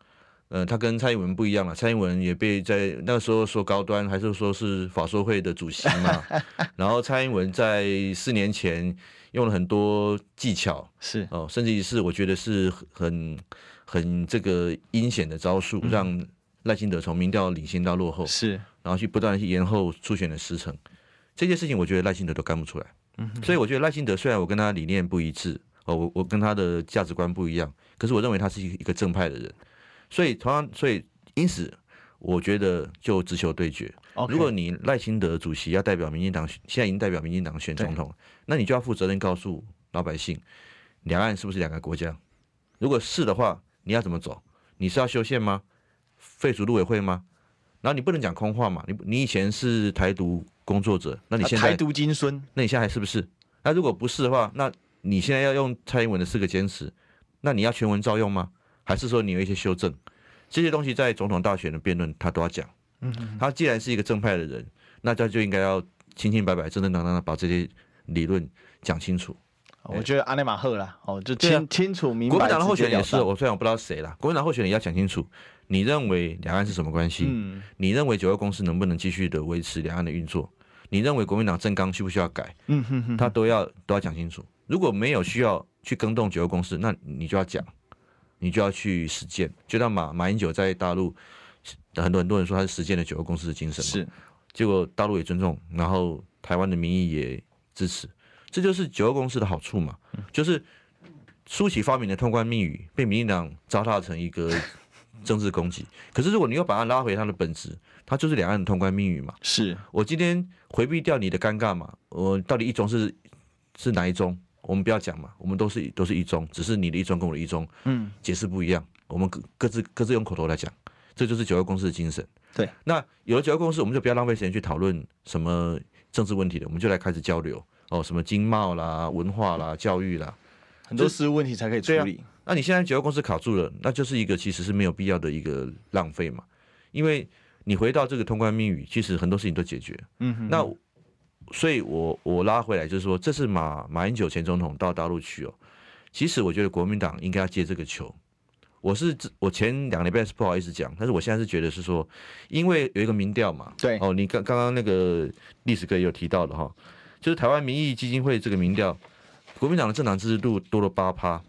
呃，他跟蔡英文不一样了，蔡英文也被在那个时候说高端，还是说是法说会的主席嘛。然后蔡英文在四年前用了很多技巧，是哦，甚至于是我觉得是很。很这个阴险的招数，让赖清德从民调领先到落后，是，然后去不断去延后初选的时程，这些事情我觉得赖清德都干不出来。嗯，所以我觉得赖清德虽然我跟他理念不一致，哦，我我跟他的价值观不一样，可是我认为他是一个正派的人。所以同样，所以因此，我觉得就直球对决。如果你赖清德主席要代表民进党，现在已经代表民进党选总统，那你就要负责任告诉老百姓，两岸是不是两个国家？如果是的话，你要怎么走？你是要修宪吗？废除陆委会吗？然后你不能讲空话嘛？你你以前是台独工作者，那你现在、啊、台独金孙，那你现在还是不是？那如果不是的话，那你现在要用蔡英文的四个坚持，那你要全文照用吗？还是说你有一些修正？这些东西在总统大选的辩论他都要讲。嗯，他既然是一个正派的人，那他就应该要清清白白、正正当当的把这些理论讲清楚。我觉得阿内马赫啦，哦，就清、啊、清楚明白。国民党的候选人也是，我虽然我不知道谁啦，国民党候选人也要讲清楚，你认为两岸是什么关系？嗯，你认为九二公司能不能继续的维持两岸的运作？你认为国民党政纲需不需要改？嗯哼哼，他都要都要讲清楚。如果没有需要去更动九二公司，那你就要讲，你就要去实践。就像马马英九在大陆，很多很多人说他是实践了九二共识的精神嘛，是，结果大陆也尊重，然后台湾的民意也支持。这就是九二共识的好处嘛，就是苏起发明的通关密语被民进党糟蹋成一个政治攻击。可是如果你又把它拉回它的本质，它就是两岸的通关密语嘛。是我今天回避掉你的尴尬嘛？我到底一中是是哪一中？我们不要讲嘛，我们都是都是一中，只是你的一中跟我的一中，嗯，解释不一样。我们各各自各自用口头来讲，这就是九二共识的精神。对，那有了九二共识，我们就不要浪费时间去讨论什么政治问题了，我们就来开始交流。哦，什么经贸啦、文化啦、教育啦，很多事务问题才可以处理。啊、那你现在九二共识卡住了，那就是一个其实是没有必要的一个浪费嘛。因为你回到这个通关密语，其实很多事情都解决。嗯哼。那所以我我拉回来就是说，这是马马英九前总统到大陆去哦。其实我觉得国民党应该要接这个球。我是我前两个礼拜是不好意思讲，但是我现在是觉得是说，因为有一个民调嘛。对。哦，你刚刚刚那个历史哥也有提到的哈。就是台湾民意基金会这个民调，国民党的政党支持度多了八趴。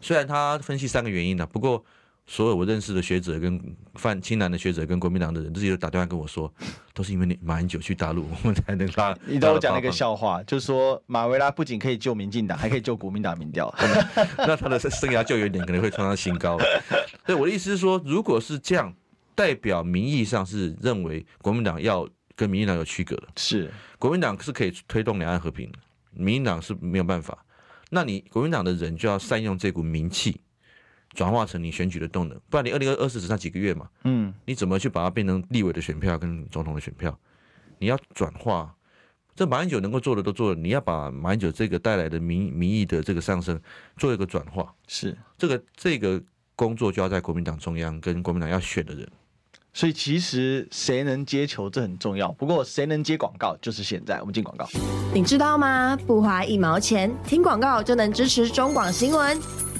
虽然他分析三个原因呢，不过所有我认识的学者跟泛青蓝的学者跟国民党的人，自己都打电话跟我说，都是因为你马英九去大陆，我们才能拉。你都讲一个笑话，就是说马维拉不仅可以救民进党，还可以救国民党民调。那他的生涯就有点可能会创上新高。所以我的意思是说，如果是这样，代表民意上是认为国民党要。跟民进党有区隔的，是国民党是可以推动两岸和平，民进党是没有办法。那你国民党的人就要善用这股名气，转化成你选举的动能，不然你二零二四只剩几个月嘛，嗯，你怎么去把它变成立委的选票跟总统的选票？你要转化，这马英九能够做的都做了，你要把马英九这个带来的民民意的这个上升做一个转化，是这个这个工作就要在国民党中央跟国民党要选的人。所以其实谁能接球这很重要，不过谁能接广告就是现在。我们进广告，你知道吗？不花一毛钱，听广告就能支持中广新闻。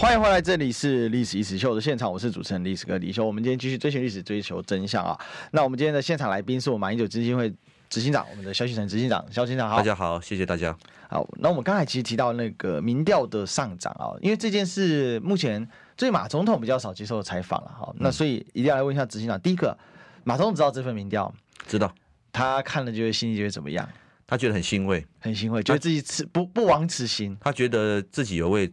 欢迎回来，这里是历史一时秀的现场，我是主持人历史哥李修。我们今天继续追寻历史，追求真相啊！那我们今天的现场来宾是我马英九基金会执行长，我们的萧旭岑执行长，萧执行长好，大家好，谢谢大家。好，那我们刚才其实提到那个民调的上涨啊，因为这件事目前对马总统比较少接受采访了哈，那所以一定要来问一下执行长，第一个，马总统知道这份民调，知道，他看了觉得心里觉得怎么样？他觉得很欣慰，很欣慰，觉得自己此不不枉此行，他觉得自己有为。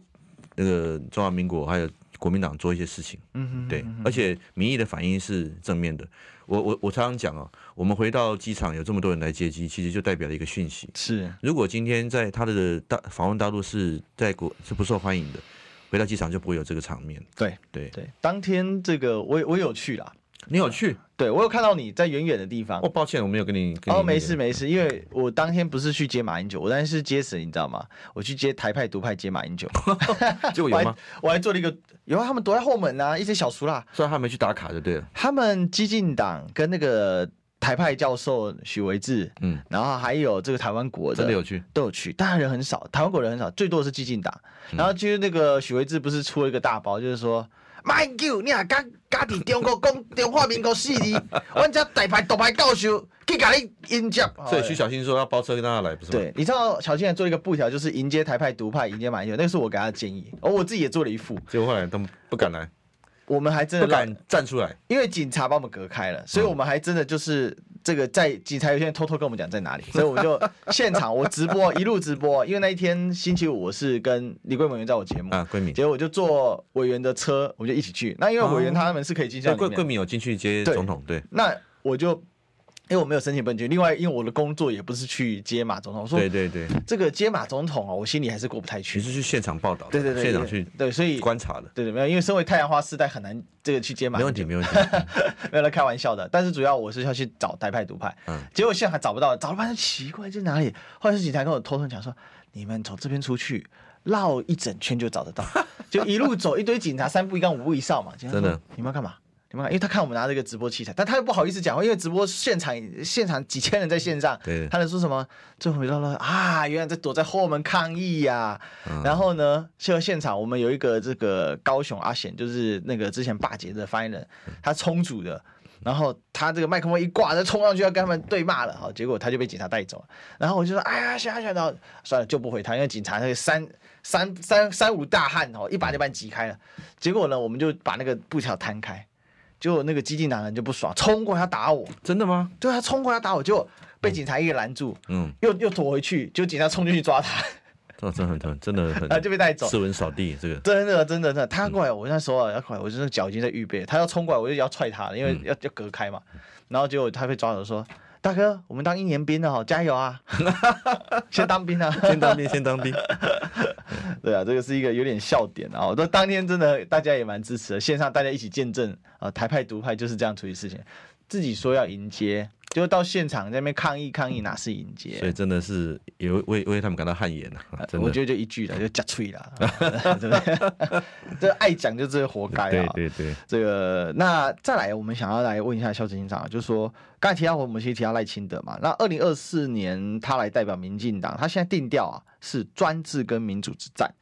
那个中华民国还有国民党做一些事情，嗯哼，对，而且民意的反应是正面的。我我我常常讲哦，我们回到机场有这么多人来接机，其实就代表了一个讯息。是，如果今天在他的大访问大陆是在国是不受欢迎的，回到机场就不会有这个场面。对对对，当天这个我我有去啦。你有去？对，我有看到你在远远的地方。哦，抱歉，我没有跟你。跟你哦，没事没事，因为我当天不是去接马英九，我当天是接谁，你知道吗？我去接台派独派接马英九。结果有吗？我还做了一个，有啊，他们躲在后门啊，一些小叔啦。虽然他没去打卡就对了。他们激进党跟那个台派教授许维志，嗯，然后还有这个台湾国的，真的有去，都有去，当然人很少，台湾国人很少，最多的是激进党。然后其实那个许维志不是出了一个大包，就是说。马英九，你啊，家家己中国讲中华民国四字，阮家大牌独牌教授去甲你迎接。所以徐小新说要包车跟大家来，不是吗？对，你知道小新还做一个布条，就是迎接台派独派，迎接马英九，那个是我给他的建议，而我自己也做了一副，结果后来都不敢来。我们还真的不敢站出来，因为警察把我们隔开了，所以我们还真的就是这个在警察有些人偷偷跟我们讲在哪里，所以我们就现场我直播一路直播，因为那一天星期五我是跟李桂敏在我节目啊，桂敏，结果我就坐委员的车，我就一起去。那因为委员他们是可以进去，桂桂敏有进去接总统，对，那我就。因为我没有申请本局，另外因为我的工作也不是去接马总统，说对对对，这个接马总统啊，我心里还是过不太去。你是去现场报道，对对对，现场去对，所以观察的，对对没有，因为身为太阳花世代很难这个去接马，没问题没问题，没有来开玩笑的。但是主要我是要去找台派独派，嗯，结果现在还找不到，找了半天奇怪在哪里。后来是警察跟我偷偷讲说，你们从这边出去绕一整圈就找得到，就一路走一堆警察，三步一岗五步一哨嘛。真的，你们要干嘛？你们看，因为他看我们拿这个直播器材，但他又不好意思讲话，因为直播现场现场几千人在线上，对，他能说什么？最后回到了啊，原来在躲在后门抗议呀、啊。嗯、然后呢，就现场我们有一个这个高雄阿显，就是那个之前罢捷的发言人，他充组的，然后他这个麦克风一挂，他冲上去要跟他们对骂了，好，结果他就被警察带走了。然后我就说，哎呀，下下到算了，救不回他，因为警察那个三三三三五大汉哦，一把就把你挤开了。结果呢，我们就把那个布条摊开。就那个激进党人就不爽，冲过来要打我。真的吗？对，他冲过来要打我，就被警察一个拦住，嗯，又又躲回去，就警察冲进去抓他。真 的真的很疼，真的很，啊就被带走，斯文扫地这个。真的真的真的，他过来，我那时候要过来，我就是脚已经在预备，他要冲过来，我就要踹他了，因为要要隔开嘛。然后结果他被抓走，说。大哥，我们当一年兵的哈，加油啊！先当兵啊，先当兵，先当兵。对啊，这个是一个有点笑点啊。我说当天真的大家也蛮支持的，线上大家一起见证啊，台派独派就是这样处理事情，自己说要迎接。就到现场在那边抗议抗议，哪是迎接？所以真的是也为为他们感到汗颜呐。我觉得就一句了，就假脆了，对不对？这爱讲就这个活该啊！对对对，这个那再来，我们想要来问一下萧执行长，就是说刚才提到我们其实提到赖清德嘛，那二零二四年他来代表民进党，他现在定调啊是专制跟民主之战，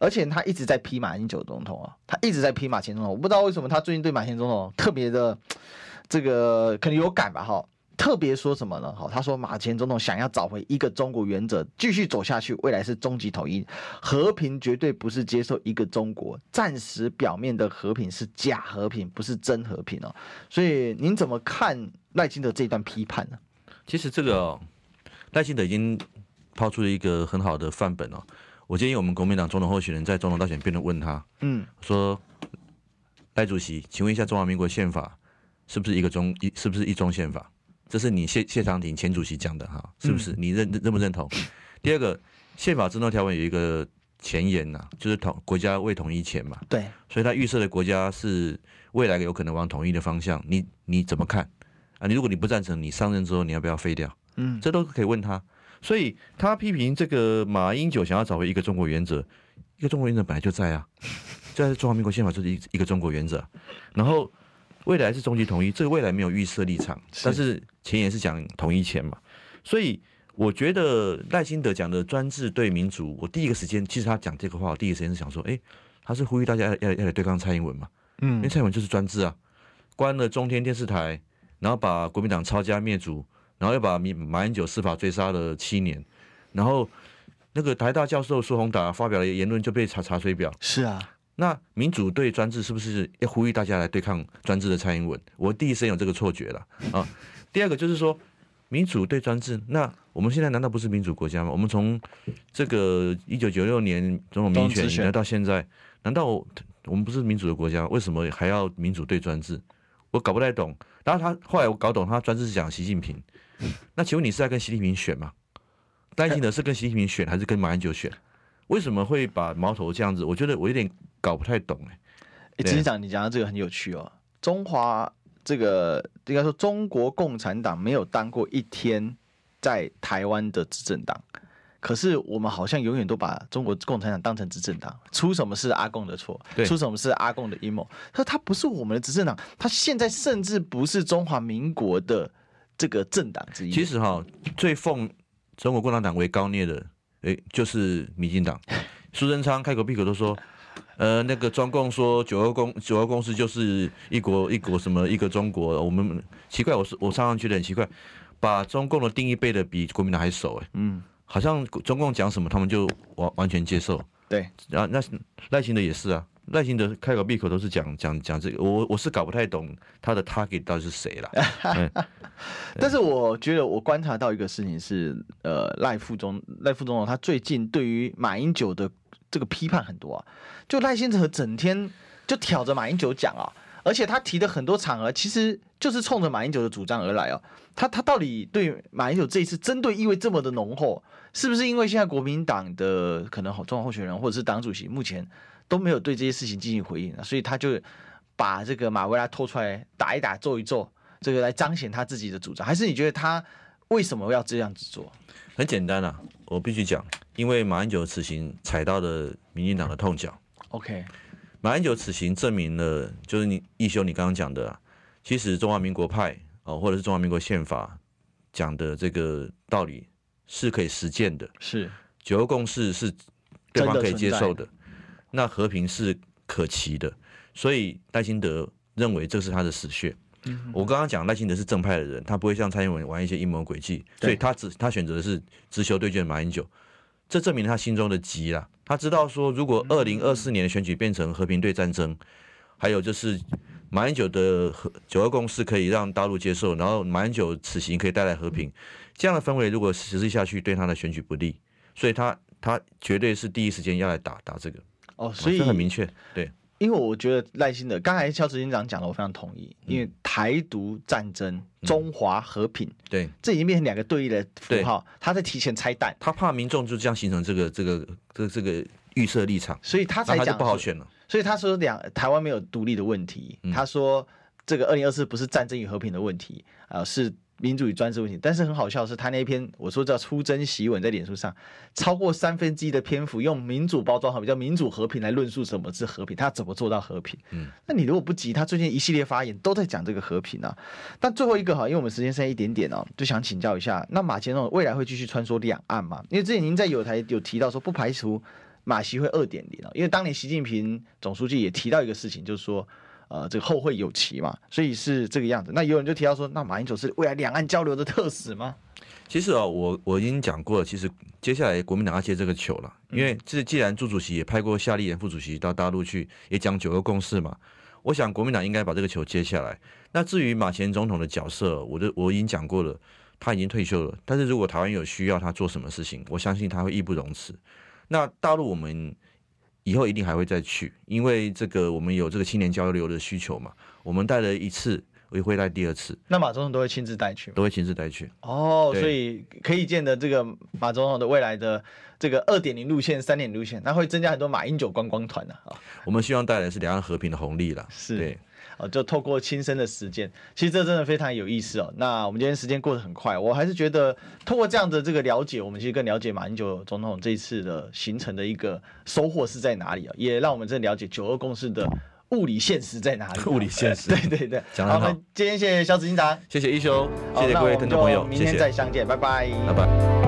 而且他一直在批马英九总统啊，他一直在批马前总统，我不知道为什么他最近对马前总统特别的这个可能有感吧，哈。特别说什么呢？好，他说马前总统想要找回一个中国原则，继续走下去，未来是终极统一，和平绝对不是接受一个中国，暂时表面的和平是假和平，不是真和平哦。所以您怎么看赖清德这段批判呢？其实这个哦，赖清德已经抛出了一个很好的范本哦。我建议我们国民党总统候选人在总统大选辩论问他，嗯，说赖主席，请问一下中华民国宪法是不是一个中一，是不是一中宪法？这是你谢谢长廷前主席讲的哈，是不是？你认认不认同？第二个，宪法增修条文有一个前言呐，就是统国家未统一前嘛。对，所以他预设的国家是未来有可能往统一的方向，你你怎么看啊？你如果你不赞成，你上任之后你要不要废掉？嗯，这都可以问他。所以他批评这个马英九想要找回一个中国原则，一个中国原则本来就在啊，在中华民国宪法就是一一个中国原则，然后。未来是终极统一，这个未来没有预设立场，但是前言是讲统一前嘛，所以我觉得赖清德讲的专制对民主，我第一个时间其实他讲这个话，我第一个时间是想说，哎，他是呼吁大家要要要来对抗蔡英文嘛，嗯，因为蔡英文就是专制啊，关了中天电视台，然后把国民党抄家灭族，然后又把马马英九司法追杀了七年，然后那个台大教授苏宏达发表了言论就被查查水表，是啊，那民主对专制是不是要呼吁大家来对抗专制的蔡英文？我第一时间有这个错觉了啊，第二个就是说。民主对专制，那我们现在难道不是民主国家吗？我们从这个一九九六年总统民选以来到现在，难道我们不是民主的国家？为什么还要民主对专制？我搞不太懂。然后他后来我搞懂，他专制是讲习近平。那请问你是在跟习近平选吗？担心的是跟习近平选还是跟马英九选？为什么会把矛头这样子？我觉得我有点搞不太懂哎。哎，执行长，你讲到这个很有趣哦，中华。这个应该说，中国共产党没有当过一天在台湾的执政党，可是我们好像永远都把中国共产党当成执政党，出什么事阿贡的错，出什么事阿贡的阴谋。他说他不是我们的执政党，他现在甚至不是中华民国的这个政党之一。其实哈，最奉中国共产党为高聂的，诶，就是民进党。苏贞昌开口闭口都说。呃，那个中共说九二公九二共识就是一国一国什么一个中国，我们奇怪，我是我常常觉得很奇怪，把中共的定义背的比国民党还熟哎，嗯，好像中共讲什么他们就完完全接受，对，啊，那赖清德也是啊，赖清德开口闭口都是讲讲讲这个，我我是搞不太懂他的 target 到底是谁了，嗯、但是我觉得我观察到一个事情是，呃，赖副总赖副总统他最近对于马英九的。这个批判很多啊，就赖清德整天就挑着马英九讲啊，而且他提的很多场合其实就是冲着马英九的主张而来哦。他他到底对马英九这一次针对意味这么的浓厚，是不是因为现在国民党的可能中华候选人或者是党主席目前都没有对这些事情进行回应啊，所以他就把这个马维拉拖出来打一打、揍一揍，这个来彰显他自己的主张？还是你觉得他为什么要这样子做？很简单啊，我必须讲。因为马英九此行踩到了民进党的痛脚。OK，马英九此行证明了，就是你义修你刚刚讲的、啊，其实中华民国派哦，或者是中华民国宪法讲的这个道理是可以实践的。是九二共识是对方可以接受的，那和平是可期的，所以赖清德认为这是他的死穴。嗯、我刚刚讲赖清德是正派的人，他不会像蔡英文玩一些阴谋诡计，所以他只他选择的是直球对决马英九。这证明他心中的急了。他知道说，如果二零二四年的选举变成和平对战争，还有就是马英九的和九二共识可以让大陆接受，然后马英九此行可以带来和平，这样的氛围如果实施下去，对他的选举不利，所以他他绝对是第一时间要来打打这个。哦，所以很明确，对。因为我觉得赖心德刚才肖执行长讲的，我非常同意。因为台独战争、中华和平，嗯、对，这已经变成两个对立的符号。他在提前拆弹，他怕民众就这样形成这个这个这这个预设立场，所以他才讲他不好选了。所以他说两台湾没有独立的问题，嗯、他说这个二零二四不是战争与和平的问题啊、呃，是。民主与专制问题，但是很好笑的是，他那一篇我说叫出征檄文，在脸书上超过三分之一的篇幅用民主包装好，比较民主和平来论述什么是和平，他怎么做到和平？嗯，那你如果不急，他最近一系列发言都在讲这个和平啊。但最后一个哈，因为我们时间剩一点点哦，就想请教一下，那马前总未来会继续穿梭两岸吗？因为之前您在有台有提到说，不排除马习会二点零啊，因为当年习近平总书记也提到一个事情，就是说。呃，这个后会有期嘛，所以是这个样子。那有人就提到说，那马英九是未来两岸交流的特使吗？其实啊，我我已经讲过了，其实接下来国民党要接这个球了，因为这既然朱主席也派过夏立言副主席到大陆去，也讲九二共识嘛，我想国民党应该把这个球接下来。那至于马前总统的角色，我就我已经讲过了，他已经退休了。但是如果台湾有需要他做什么事情，我相信他会义不容辞。那大陆我们。以后一定还会再去，因为这个我们有这个青年交流的需求嘛。我们带了一次，我也会带第二次。那马总统都会亲自带去吗？都会亲自带去。哦，所以可以见的这个马总统的未来的这个二点零路线、三点路线，那会增加很多马英九观光团的啊。我们希望带来的是两岸和平的红利了。是。对。哦，就透过亲身的实践，其实这真的非常有意思哦。那我们今天时间过得很快，我还是觉得透过这样的这个了解，我们其实更了解马英九总统这一次的行程的一个收获是在哪里啊？也让我们真的了解九二共识的物理现实在哪里。物理现实，对对对。讲得好，好，我们今天谢谢萧执行长，谢谢一休，谢谢各位听众朋友，明天再相见，拜拜，拜拜。